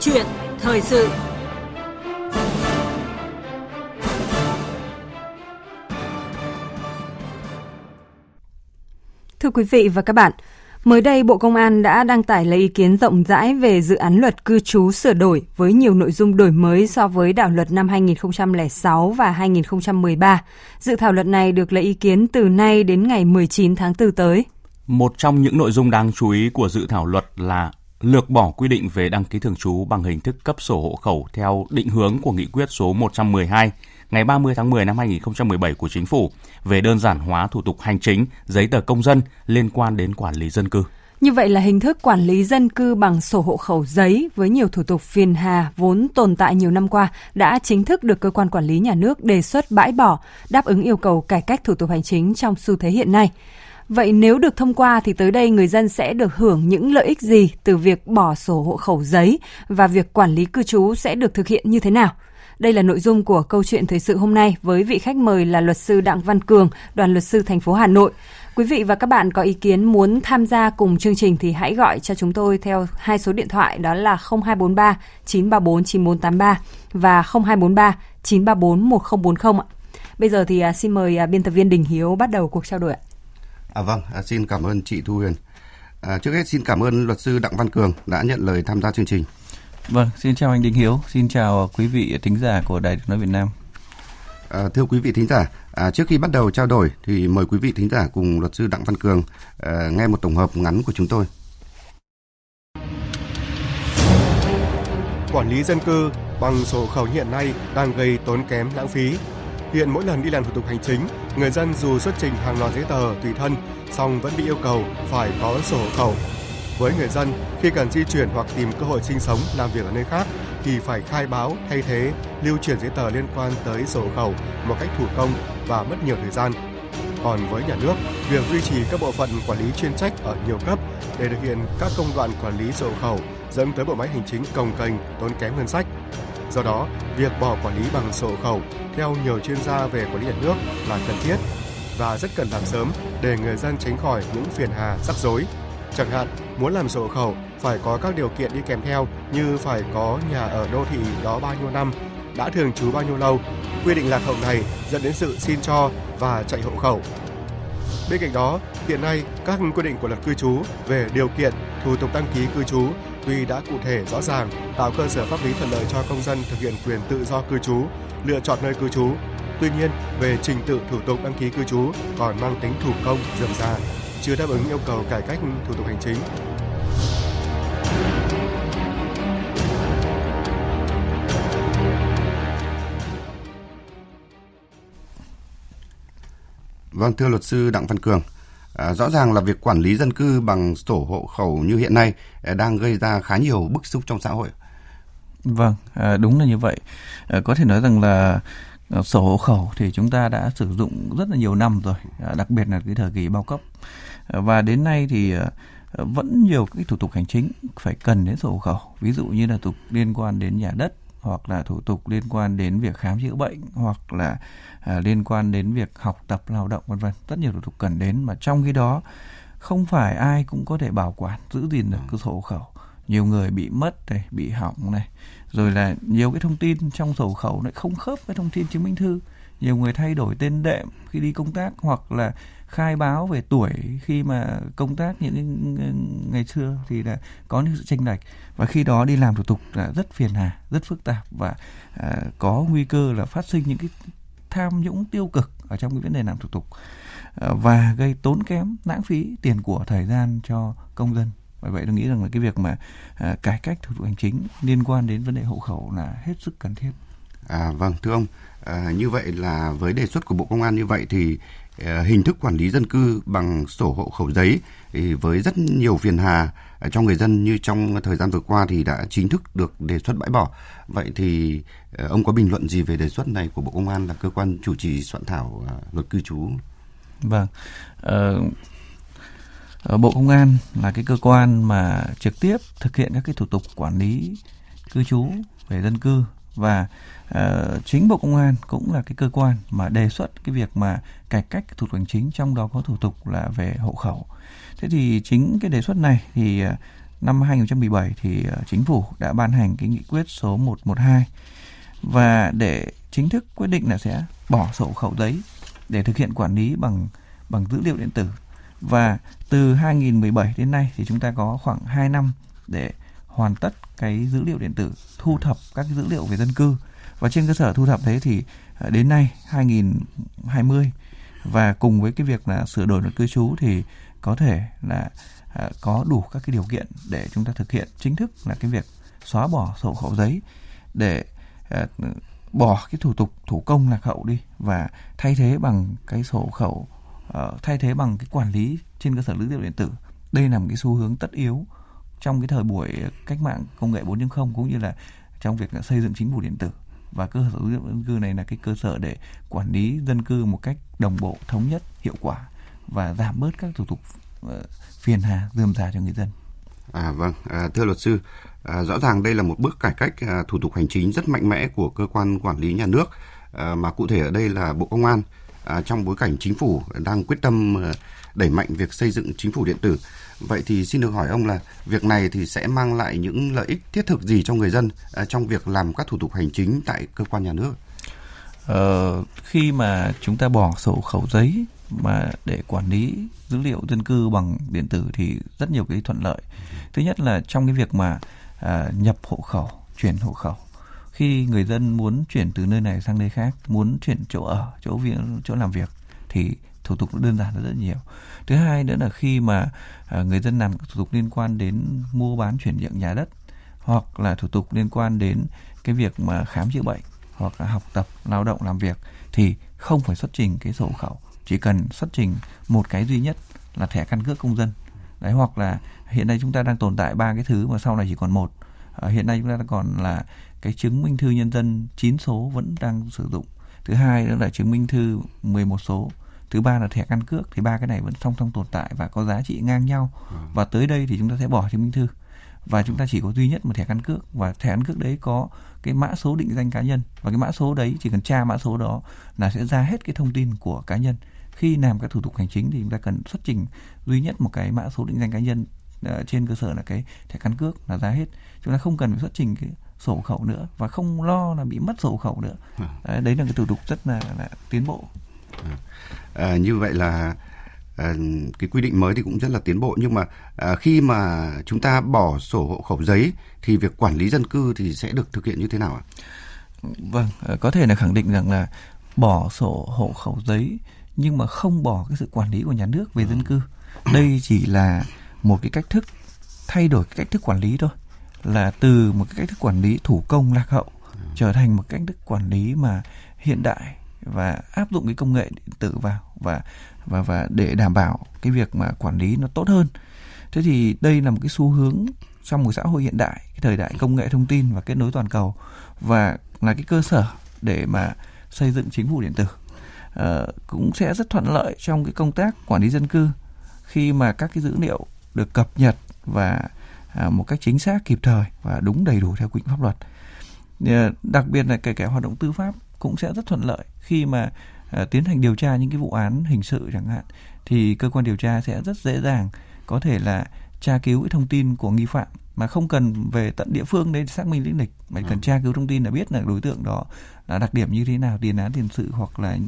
chuyện thời sự. Thưa quý vị và các bạn, Mới đây, Bộ Công an đã đăng tải lấy ý kiến rộng rãi về dự án luật cư trú sửa đổi với nhiều nội dung đổi mới so với đạo luật năm 2006 và 2013. Dự thảo luật này được lấy ý kiến từ nay đến ngày 19 tháng 4 tới. Một trong những nội dung đáng chú ý của dự thảo luật là lược bỏ quy định về đăng ký thường trú bằng hình thức cấp sổ hộ khẩu theo định hướng của nghị quyết số 112 ngày 30 tháng 10 năm 2017 của Chính phủ về đơn giản hóa thủ tục hành chính, giấy tờ công dân liên quan đến quản lý dân cư. Như vậy là hình thức quản lý dân cư bằng sổ hộ khẩu giấy với nhiều thủ tục phiền hà vốn tồn tại nhiều năm qua đã chính thức được cơ quan quản lý nhà nước đề xuất bãi bỏ, đáp ứng yêu cầu cải cách thủ tục hành chính trong xu thế hiện nay. Vậy nếu được thông qua thì tới đây người dân sẽ được hưởng những lợi ích gì từ việc bỏ sổ hộ khẩu giấy và việc quản lý cư trú sẽ được thực hiện như thế nào? Đây là nội dung của câu chuyện thời sự hôm nay với vị khách mời là luật sư Đặng Văn Cường, đoàn luật sư thành phố Hà Nội. Quý vị và các bạn có ý kiến muốn tham gia cùng chương trình thì hãy gọi cho chúng tôi theo hai số điện thoại đó là 0243 934 9483 và 0243 934 1040 ạ. Bây giờ thì à, xin mời à, biên tập viên Đình Hiếu bắt đầu cuộc trao đổi ạ. À vâng, à, xin cảm ơn chị Thu Huyền. À, trước hết xin cảm ơn luật sư Đặng Văn Cường đã nhận lời tham gia chương trình. Vâng, xin chào anh Đình Hiếu, xin chào quý vị thính giả của Đài Tiếng nói Việt Nam. À, thưa quý vị thính giả, à, trước khi bắt đầu trao đổi thì mời quý vị thính giả cùng luật sư Đặng Văn Cường à, nghe một tổng hợp ngắn của chúng tôi. Quản lý dân cư bằng sổ khẩu hiện nay đang gây tốn kém lãng phí. Hiện mỗi lần đi làm thủ tục hành chính, người dân dù xuất trình hàng loạt giấy tờ tùy thân, song vẫn bị yêu cầu phải có sổ hộ khẩu với người dân, khi cần di chuyển hoặc tìm cơ hội sinh sống, làm việc ở nơi khác thì phải khai báo, thay thế, lưu chuyển giấy tờ liên quan tới sổ hộ khẩu một cách thủ công và mất nhiều thời gian. Còn với nhà nước, việc duy trì các bộ phận quản lý chuyên trách ở nhiều cấp để thực hiện các công đoạn quản lý sổ hộ khẩu dẫn tới bộ máy hành chính cồng kềnh, tốn kém ngân sách. Do đó, việc bỏ quản lý bằng sổ khẩu theo nhiều chuyên gia về quản lý nhà nước là cần thiết và rất cần làm sớm để người dân tránh khỏi những phiền hà rắc rối Chẳng hạn, muốn làm sổ khẩu phải có các điều kiện đi kèm theo như phải có nhà ở đô thị đó bao nhiêu năm, đã thường trú bao nhiêu lâu. Quy định lạc hậu này dẫn đến sự xin cho và chạy hộ khẩu. Bên cạnh đó, hiện nay các quy định của luật cư trú về điều kiện, thủ tục đăng ký cư trú tuy đã cụ thể rõ ràng, tạo cơ sở pháp lý thuận lợi cho công dân thực hiện quyền tự do cư trú, lựa chọn nơi cư trú. Tuy nhiên, về trình tự thủ tục đăng ký cư trú còn mang tính thủ công, dườm rà, chưa đáp ứng yêu cầu cải cách thủ tục hành chính. Vâng, thưa luật sư Đặng Văn Cường, à, rõ ràng là việc quản lý dân cư bằng sổ hộ khẩu như hiện nay à, đang gây ra khá nhiều bức xúc trong xã hội. Vâng, à, đúng là như vậy. À, có thể nói rằng là à, sổ hộ khẩu thì chúng ta đã sử dụng rất là nhiều năm rồi, à, đặc biệt là cái thời kỳ bao cấp à, và đến nay thì vẫn nhiều cái thủ tục hành chính phải cần đến sổ hộ khẩu ví dụ như là thủ tục liên quan đến nhà đất hoặc là thủ tục liên quan đến việc khám chữa bệnh hoặc là à, liên quan đến việc học tập lao động vân vân. Rất nhiều thủ tục cần đến mà trong khi đó không phải ai cũng có thể bảo quản giữ gìn được cái sổ hộ khẩu. Nhiều người bị mất này bị hỏng này rồi là nhiều cái thông tin trong sổ hộ khẩu lại không khớp với thông tin chứng minh thư. Nhiều người thay đổi tên đệm khi đi công tác hoặc là khai báo về tuổi khi mà công tác những ngày xưa thì là có những sự tranh lệch. Và khi đó đi làm thủ tục là rất phiền hà rất phức tạp và à, có nguy cơ là phát sinh những cái tham nhũng tiêu cực ở trong cái vấn đề làm thủ tục à, và gây tốn kém lãng phí tiền của thời gian cho công dân. Bởi vậy tôi nghĩ rằng là cái việc mà à, cải cách thủ tục hành chính liên quan đến vấn đề hộ khẩu là hết sức cần thiết. À vâng thưa ông à, như vậy là với đề xuất của bộ công an như vậy thì Ờ, hình thức quản lý dân cư bằng sổ hộ khẩu giấy với rất nhiều phiền hà ờ, cho người dân như trong thời gian vừa qua thì đã chính thức được đề xuất bãi bỏ. Vậy thì ờ, ông có bình luận gì về đề xuất này của Bộ Công an là cơ quan chủ trì soạn thảo luật cư trú? Vâng. Ờ, Bộ Công an là cái cơ quan mà trực tiếp thực hiện các cái thủ tục quản lý cư trú về dân cư và uh, chính bộ công an cũng là cái cơ quan mà đề xuất cái việc mà cải cách thủ tục hành chính trong đó có thủ tục là về hộ khẩu. Thế thì chính cái đề xuất này thì uh, năm 2017 thì uh, chính phủ đã ban hành cái nghị quyết số 112 và để chính thức quyết định là sẽ bỏ sổ khẩu giấy để thực hiện quản lý bằng bằng dữ liệu điện tử. Và từ 2017 đến nay thì chúng ta có khoảng 2 năm để hoàn tất cái dữ liệu điện tử thu thập các dữ liệu về dân cư. Và trên cơ sở thu thập đấy thì à, đến nay 2020 và cùng với cái việc là sửa đổi luật cư trú thì có thể là à, có đủ các cái điều kiện để chúng ta thực hiện. Chính thức là cái việc xóa bỏ sổ khẩu giấy để à, bỏ cái thủ tục thủ công lạc hậu đi và thay thế bằng cái sổ khẩu uh, thay thế bằng cái quản lý trên cơ sở dữ liệu điện tử. Đây là một cái xu hướng tất yếu trong cái thời buổi cách mạng công nghệ 4.0 cũng như là trong việc xây dựng chính phủ điện tử và cơ sở dữ liệu dân cư này là cái cơ sở để quản lý dân cư một cách đồng bộ thống nhất hiệu quả và giảm bớt các thủ tục ờ, phiền hà dườm già cho người dân. À vâng, à, thưa luật sư, à, rõ ràng đây là một bước cải cách à, thủ tục hành chính rất mạnh mẽ của cơ quan quản lý nhà nước à, mà cụ thể ở đây là Bộ Công an à, trong bối cảnh chính phủ đang quyết tâm à, đẩy mạnh việc xây dựng chính phủ điện tử. Vậy thì xin được hỏi ông là việc này thì sẽ mang lại những lợi ích thiết thực gì cho người dân à, trong việc làm các thủ tục hành chính tại cơ quan nhà nước? Ờ, khi mà chúng ta bỏ sổ khẩu giấy mà để quản lý dữ liệu dân cư bằng điện tử thì rất nhiều cái thuận lợi. Thứ nhất là trong cái việc mà à, nhập hộ khẩu, chuyển hộ khẩu. Khi người dân muốn chuyển từ nơi này sang nơi khác, muốn chuyển chỗ ở, chỗ việc, chỗ làm việc thì thủ tục đơn giản rất nhiều. Thứ hai nữa là khi mà à, người dân làm thủ tục liên quan đến mua bán chuyển nhượng nhà đất hoặc là thủ tục liên quan đến cái việc mà khám chữa bệnh hoặc là học tập, lao động, làm việc thì không phải xuất trình cái sổ khẩu, chỉ cần xuất trình một cái duy nhất là thẻ căn cước công dân. Đấy hoặc là hiện nay chúng ta đang tồn tại ba cái thứ mà sau này chỉ còn một. À, hiện nay chúng ta còn là cái chứng minh thư nhân dân 9 số vẫn đang sử dụng. Thứ hai nữa là chứng minh thư 11 số. Thứ ba là thẻ căn cước thì ba cái này vẫn song song tồn tại và có giá trị ngang nhau. Ừ. và tới đây thì chúng ta sẽ bỏ chứng minh thư. Và chúng ta chỉ có duy nhất một thẻ căn cước và thẻ căn cước đấy có cái mã số định danh cá nhân. Và cái mã số đấy chỉ cần tra mã số đó là sẽ ra hết cái thông tin của cá nhân. Khi làm các thủ tục hành chính thì chúng ta cần xuất trình duy nhất một cái mã số định danh cá nhân trên cơ sở là cái thẻ căn cước là ra hết chúng ta không cần phải xuất trình cái sổ khẩu nữa và không lo là bị mất sổ khẩu nữa ừ. đấy, đấy là cái thủ tục rất là, là tiến bộ à, như vậy là à, cái quy định mới thì cũng rất là tiến bộ nhưng mà à, khi mà chúng ta bỏ sổ hộ khẩu giấy thì việc quản lý dân cư thì sẽ được thực hiện như thế nào ạ? Vâng, à, có thể là khẳng định rằng là bỏ sổ hộ khẩu giấy nhưng mà không bỏ cái sự quản lý của nhà nước về dân cư. Đây chỉ là một cái cách thức thay đổi cái cách thức quản lý thôi. Là từ một cái cách thức quản lý thủ công lạc hậu trở thành một cách thức quản lý mà hiện đại và áp dụng cái công nghệ điện tử vào và và và để đảm bảo cái việc mà quản lý nó tốt hơn. Thế thì đây là một cái xu hướng trong một xã hội hiện đại cái thời đại công nghệ thông tin và kết nối toàn cầu và là cái cơ sở để mà xây dựng chính phủ điện tử. À, cũng sẽ rất thuận lợi trong cái công tác quản lý dân cư khi mà các cái dữ liệu được cập nhật và à, một cách chính xác kịp thời và đúng đầy đủ theo quy định pháp luật. À, đặc biệt là kể cả hoạt động tư pháp cũng sẽ rất thuận lợi khi mà uh, tiến hành điều tra những cái vụ án hình sự chẳng hạn thì cơ quan điều tra sẽ rất dễ dàng có thể là tra cứu cái thông tin của nghi phạm mà không cần về tận địa phương để xác minh lý lịch mà cần ừ. tra cứu thông tin là biết là đối tượng đó là đặc điểm như thế nào tiền án tiền sự hoặc là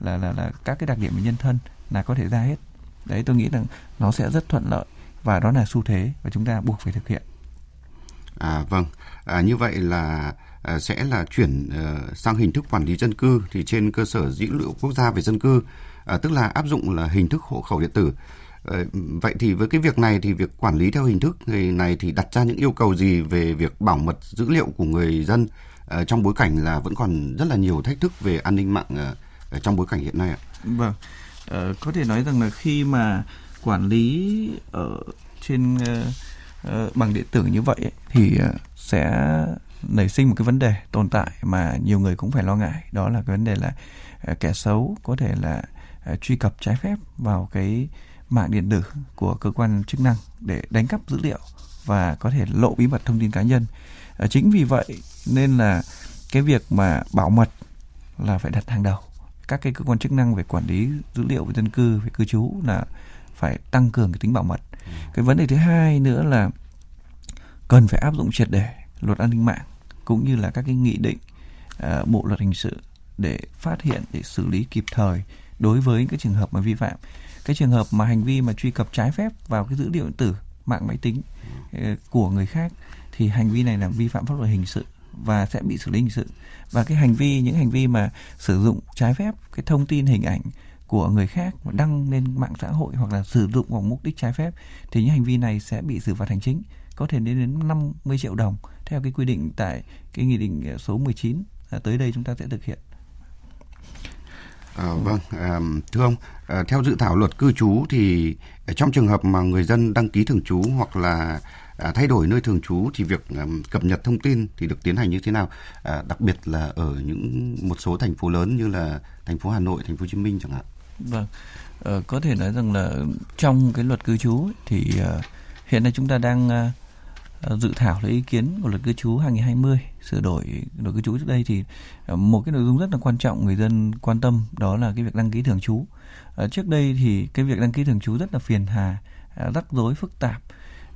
là là, là các cái đặc điểm về nhân thân là có thể ra hết. Đấy tôi nghĩ rằng nó sẽ rất thuận lợi và đó là xu thế và chúng ta buộc phải thực hiện. À vâng. À, như vậy là À, sẽ là chuyển ờ, sang hình thức quản lý dân cư thì trên cơ sở dữ liệu quốc gia về dân cư à, tức là áp dụng là hình thức hộ khẩu điện tử. Ờ, vậy thì với cái việc này thì việc quản lý theo hình thức này thì đặt ra những yêu cầu gì về việc bảo mật dữ liệu của người dân ờ, trong bối cảnh là vẫn còn rất là nhiều thách thức về an ninh mạng trong bối cảnh hiện nay ạ? Vâng, ờ, có thể nói rằng là khi mà quản lý ở trên uh, bằng điện tử như vậy ấy, thì uh, sẽ nảy sinh một cái vấn đề tồn tại mà nhiều người cũng phải lo ngại. Đó là cái vấn đề là uh, kẻ xấu có thể là uh, truy cập trái phép vào cái mạng điện tử của cơ quan chức năng để đánh cắp dữ liệu và có thể lộ bí mật thông tin cá nhân. Uh, chính vì vậy nên là cái việc mà bảo mật là phải đặt hàng đầu. Các cái cơ quan chức năng về quản lý dữ liệu về dân cư về cư trú là phải tăng cường cái tính bảo mật. Ừ. cái vấn đề thứ hai nữa là cần phải áp dụng triệt để luật an ninh mạng cũng như là các cái nghị định uh, bộ luật hình sự để phát hiện để xử lý kịp thời đối với cái trường hợp mà vi phạm. Cái trường hợp mà hành vi mà truy cập trái phép vào cái dữ liệu điện tử mạng máy tính uh, của người khác thì hành vi này là vi phạm pháp luật hình sự và sẽ bị xử lý hình sự. Và cái hành vi những hành vi mà sử dụng trái phép cái thông tin hình ảnh của người khác mà đăng lên mạng xã hội hoặc là sử dụng vào mục đích trái phép thì những hành vi này sẽ bị xử phạt hành chính có thể đến đến 50 triệu đồng theo cái quy định tại cái nghị định ờ, số 19 à, tới đây chúng ta sẽ thực hiện. À, vâng, à, thưa ông, à, theo dự thảo luật cư trú thì trong trường hợp mà người dân đăng ký thường trú hoặc là à, thay đổi nơi thường trú thì việc à, cập nhật thông tin thì được tiến hành như thế nào? À, đặc biệt là ở những một số thành phố lớn như là thành phố Hà Nội, thành phố Hồ Chí Minh chẳng hạn. Vâng, ờ, có thể nói rằng là trong cái luật cư trú thì uh, hiện nay chúng ta đang uh, dự thảo lấy ý kiến của luật cư trú 2020 sửa đổi luật cư trú trước đây thì uh, một cái nội dung rất là quan trọng người dân quan tâm đó là cái việc đăng ký thường trú. Uh, trước đây thì cái việc đăng ký thường trú rất là phiền hà, uh, rắc rối phức tạp.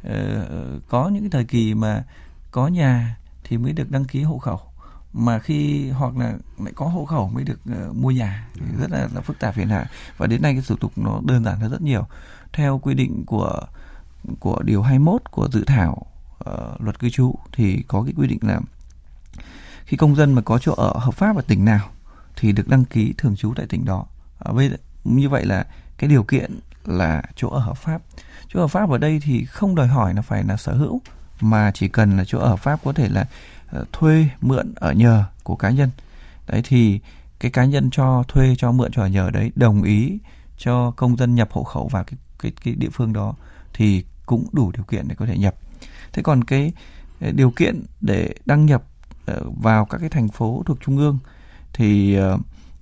Uh, có những cái thời kỳ mà có nhà thì mới được đăng ký hộ khẩu mà khi hoặc là lại có hộ khẩu mới được uh, mua nhà thì rất là, là phức tạp phiền hà. Và đến nay cái thủ tục nó đơn giản hơn rất nhiều. Theo quy định của của điều 21 của dự thảo uh, luật cư trú thì có cái quy định là khi công dân mà có chỗ ở hợp pháp ở tỉnh nào thì được đăng ký thường trú tại tỉnh đó. À, như vậy là cái điều kiện là chỗ ở hợp pháp. Chỗ ở pháp ở đây thì không đòi hỏi là phải là sở hữu mà chỉ cần là chỗ ở pháp có thể là Ờ, thuê mượn ở nhờ của cá nhân. Đấy, thì cái cá nhân cho thuê, cho mượn, cho ở nhờ đấy đồng ý cho công dân nhập hộ khẩu vào cái cái cái địa phương đó thì cũng đủ điều kiện để có thể nhập. Thế còn cái ờ, điều kiện để đăng nhập ờ, vào các cái thành phố thuộc trung ương thì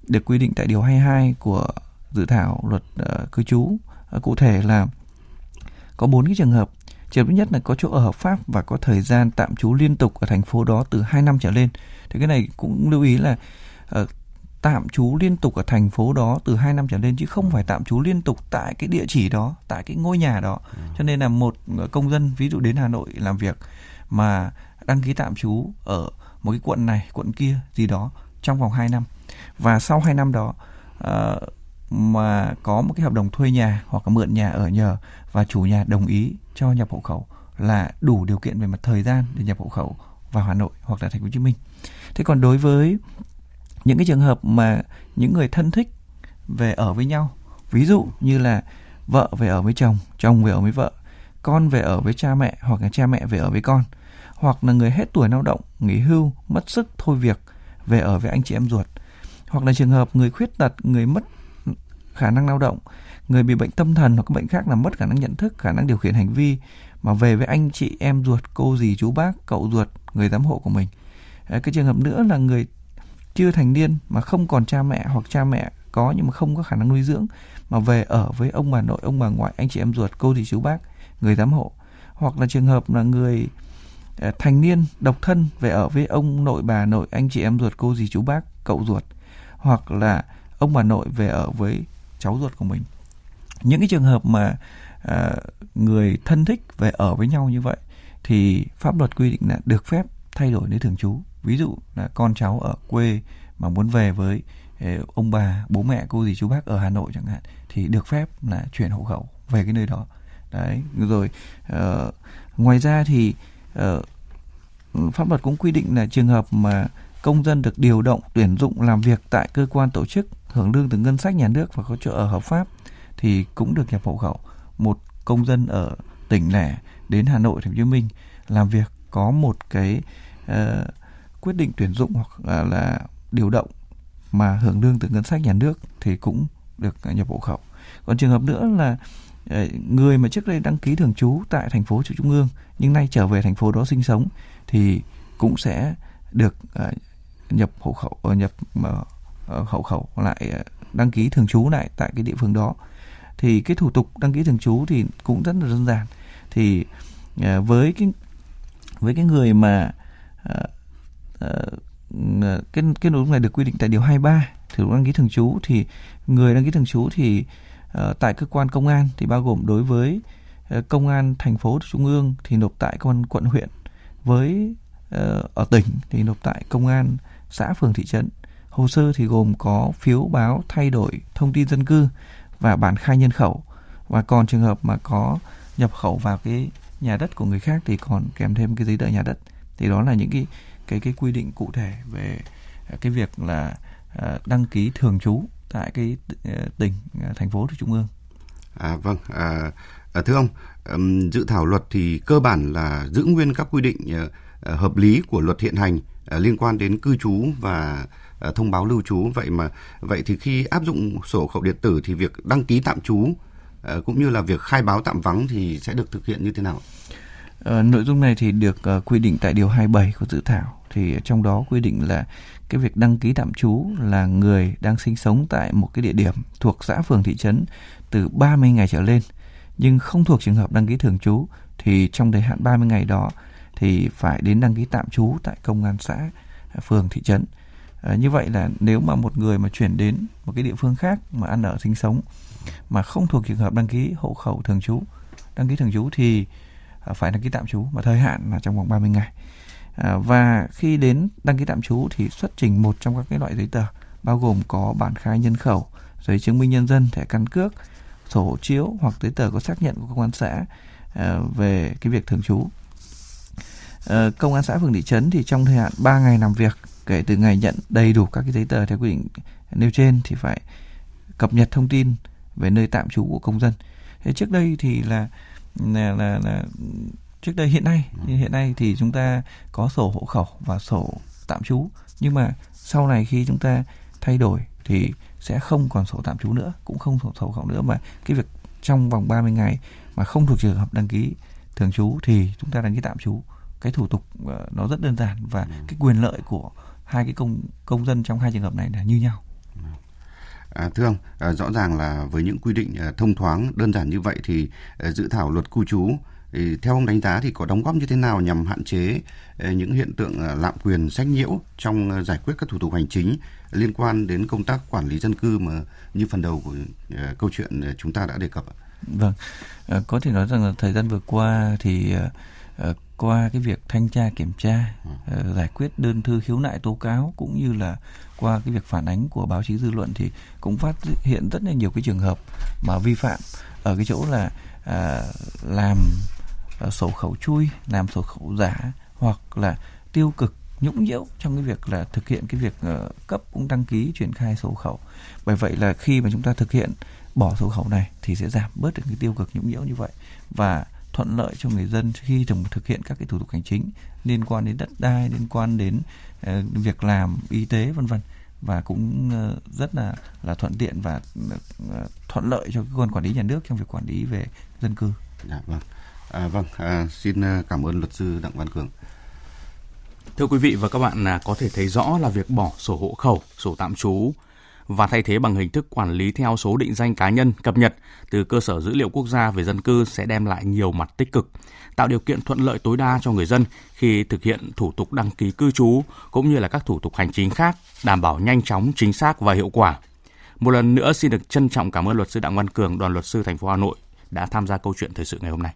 được quy định tại điều 22 của dự thảo luật cư trú. Cụ thể là có bốn cái trường hợp Trường thứ nhất là có chỗ ở hợp pháp và có thời gian tạm trú liên tục ở thành phố đó từ 2 năm trở lên. Thì cái này cũng lưu ý là uh, tạm trú liên tục ở thành phố đó từ 2 năm trở lên chứ không phải tạm trú liên tục tại cái địa chỉ đó, tại cái ngôi nhà đó. Ừ. Cho nên là một công dân ví dụ đến Hà Nội làm việc mà đăng ký tạm trú ở một cái quận này, quận kia gì đó trong vòng 2 năm. Và sau 2 năm đó uh, mà có một cái hợp đồng thuê nhà hoặc là mượn nhà ở nhờ và chủ nhà đồng ý cho nhập hộ khẩu là đủ điều kiện về mặt thời gian để nhập hộ khẩu vào Hà Nội hoặc là Thành phố Hồ Chí Minh. Thế còn đối với những cái trường hợp mà những người thân thích về ở với nhau, ví dụ như là vợ về ở với chồng, chồng về ở với vợ, con về ở với cha mẹ hoặc là cha mẹ về ở với con, hoặc là người hết tuổi lao động, nghỉ hưu, mất sức thôi việc về ở với anh chị em ruột, hoặc là trường hợp người khuyết tật, người mất khả năng lao động người bị bệnh tâm thần hoặc các bệnh khác là mất khả năng nhận thức, khả năng điều khiển hành vi. Mà về với anh chị em ruột, cô dì, chú bác, cậu ruột, người giám hộ của mình. Cái trường hợp nữa là người chưa thành niên mà không còn cha mẹ hoặc cha mẹ có nhưng mà không có khả năng nuôi dưỡng, mà về ở với ông bà nội, ông bà ngoại, anh chị em ruột, cô dì, chú bác, người giám hộ. Hoặc là trường hợp là người ờ, thành niên, độc thân, về ở với ông nội, bà nội, anh chị em ruột, cô dì, chú bác, cậu ruột. Hoặc là ông bà nội về ở với cháu ruột của mình những cái trường hợp mà à, người thân thích về ở với nhau như vậy thì pháp luật quy định là được phép thay đổi nơi thường trú. Ví dụ là con cháu ở quê mà muốn về với ờ, ông bà bố mẹ cô dì chú bác ở hà nội chẳng hạn thì được phép là chuyển hộ khẩu về cái nơi đó. Đấy rồi uh, ngoài ra thì uh, pháp luật cũng quy định là trường hợp mà công dân được điều động tuyển dụng làm việc tại cơ quan tổ chức hưởng lương từ ngân sách nhà nước và có chỗ ở hợp pháp thì cũng được nhập hộ khẩu. Một công dân ở tỉnh lẻ đến Hà Nội, Thành phố Hồ Chí Minh làm việc có một cái uh, quyết định tuyển dụng hoặc là, là điều động mà hưởng lương từ ngân sách nhà nước thì cũng được nhập hộ khẩu. Còn trường hợp nữa là ờ, người mà trước đây đăng ký thường trú tại thành phố trung ương nhưng nay trở về thành phố đó sinh sống thì cũng sẽ được ờ, nhập hộ khẩu nhập hộ khẩu lại đăng ký thường trú lại tại cái địa phương đó thì cái thủ tục đăng ký thường trú thì cũng rất là đơn giản. Thì uh, với cái với cái người mà uh, uh, cái cái nội dung này được quy định tại điều 23 thủ tục đăng ký thường trú thì người đăng ký thường trú thì uh, tại cơ quan công an thì bao gồm đối với uh, công an thành phố trung ương thì nộp tại công an quận huyện với uh, ở tỉnh thì nộp tại công an xã phường thị trấn. Hồ sơ thì gồm có phiếu báo thay đổi thông tin dân cư và bản khai nhân khẩu. Và còn trường hợp mà có nhập khẩu vào cái nhà đất của người khác thì còn kèm thêm cái giấy tờ nhà đất. Thì đó là những cái cái cái quy định cụ thể về à, cái việc là à, đăng ký thường trú tại cái ờ, tỉnh ờ, thành phố trung ương. À, vâng, à, à thưa ông, dự thảo luật thì cơ bản là giữ nguyên các quy định ờ, hợp lý của luật hiện hành liên quan đến cư trú và uh, À, thông báo lưu trú. Vậy mà vậy thì khi áp dụng sổ khẩu điện tử thì việc đăng ký tạm trú à, cũng như là việc khai báo tạm vắng thì sẽ được thực hiện như thế nào? Ờ, nội dung này thì được uh, quy định tại điều 27 của dự thảo thì trong đó quy định là cái việc đăng ký tạm trú là người đang sinh sống tại một cái địa điểm thuộc xã phường thị trấn từ 30 ngày trở lên nhưng không thuộc trường hợp đăng ký thường trú thì trong thời hạn 30 ngày đó thì phải đến đăng ký tạm trú tại công an xã, phường, thị trấn. À, như vậy là nếu mà một người mà chuyển đến một cái địa phương khác mà ăn ở sinh sống mà không thuộc trường hợp đăng ký hộ khẩu thường trú, đăng ký thường trú thì à, phải đăng ký tạm trú mà thời hạn là trong vòng 30 ngày. À, và khi đến đăng ký tạm trú thì xuất trình một trong các cái loại giấy tờ bao gồm có bản khai nhân khẩu, giấy chứng minh nhân dân, thẻ căn cước, sổ hộ chiếu hoặc giấy tờ có xác nhận của công an xã à, về cái việc thường trú. Uh, công an xã phường thị trấn thì trong thời hạn 3 ngày làm việc kể từ ngày nhận đầy đủ các cái giấy tờ theo quy định nêu trên thì phải cập nhật thông tin về nơi tạm trú của công dân. Thế trước đây thì là là là, là trước đây hiện nay hiện nay thì chúng ta có sổ hộ khẩu và sổ tạm trú. Nhưng mà sau này khi chúng ta thay đổi thì sẽ không còn sổ tạm trú nữa cũng không sổ hộ khẩu nữa. Mà cái việc trong vòng 30 ngày mà không thuộc trường hợp đăng ký thường trú thì chúng ta đăng ký tạm trú cái thủ tục ờ, nó rất đơn giản và ừ. cái quyền lợi của hai cái công công dân trong hai trường hợp này là như nhau. À, thưa ông, à, rõ ràng là với những quy định à, thông thoáng đơn giản như vậy thì à, dự thảo luật cư trú thì theo ông đánh giá thì có đóng góp như thế nào nhằm hạn chế à, những hiện tượng à, lạm quyền sách nhiễu trong à, giải quyết các thủ tục hành chính liên quan đến công tác quản lý dân cư mà như phần đầu của câu chuyện chúng ta đã đề cập. Vâng, có thể nói rằng là thời gian vừa qua thì qua cái việc thanh tra kiểm tra uh, giải quyết đơn thư khiếu nại tố cáo cũng như là qua cái việc phản ánh của báo chí dư luận thì cũng phát hiện rất là nhiều cái trường hợp mà vi phạm ở cái chỗ là uh, làm uh, sổ khẩu chui làm sổ khẩu giả hoặc là tiêu cực nhũng nhiễu trong cái việc là thực hiện cái việc uh, cấp cũng đăng ký triển khai sổ khẩu. Bởi vậy là khi mà chúng ta thực hiện bỏ sổ khẩu này thì sẽ giảm bớt được cái tiêu cực nhũng nhiễu như vậy. Và thuận lợi cho người dân khi thực hiện các cái thủ tục hành chính liên quan đến đất đai liên quan đến uh, việc làm y tế vân vân và cũng uh, rất là là thuận tiện và uh, thuận lợi cho cơ quan quản lý nhà nước trong việc quản lý về dân cư. Dạ vâng. À, vâng, à, xin cảm ơn luật sư Đặng Văn Cường. Thưa quý vị và các bạn, là có thể thấy rõ là việc bỏ sổ hộ khẩu, sổ tạm trú và thay thế bằng hình thức quản lý theo số định danh cá nhân cập nhật từ cơ sở dữ liệu quốc gia về dân cư sẽ đem lại nhiều mặt tích cực, tạo điều kiện thuận lợi tối đa cho người dân khi thực hiện thủ tục đăng ký cư trú cũng như là các thủ tục hành chính khác, đảm bảo nhanh chóng, chính xác và hiệu quả. Một lần nữa xin được trân trọng cảm ơn luật sư Đặng Văn Cường, đoàn luật sư thành phố Hà Nội đã tham gia câu chuyện thời sự ngày hôm nay.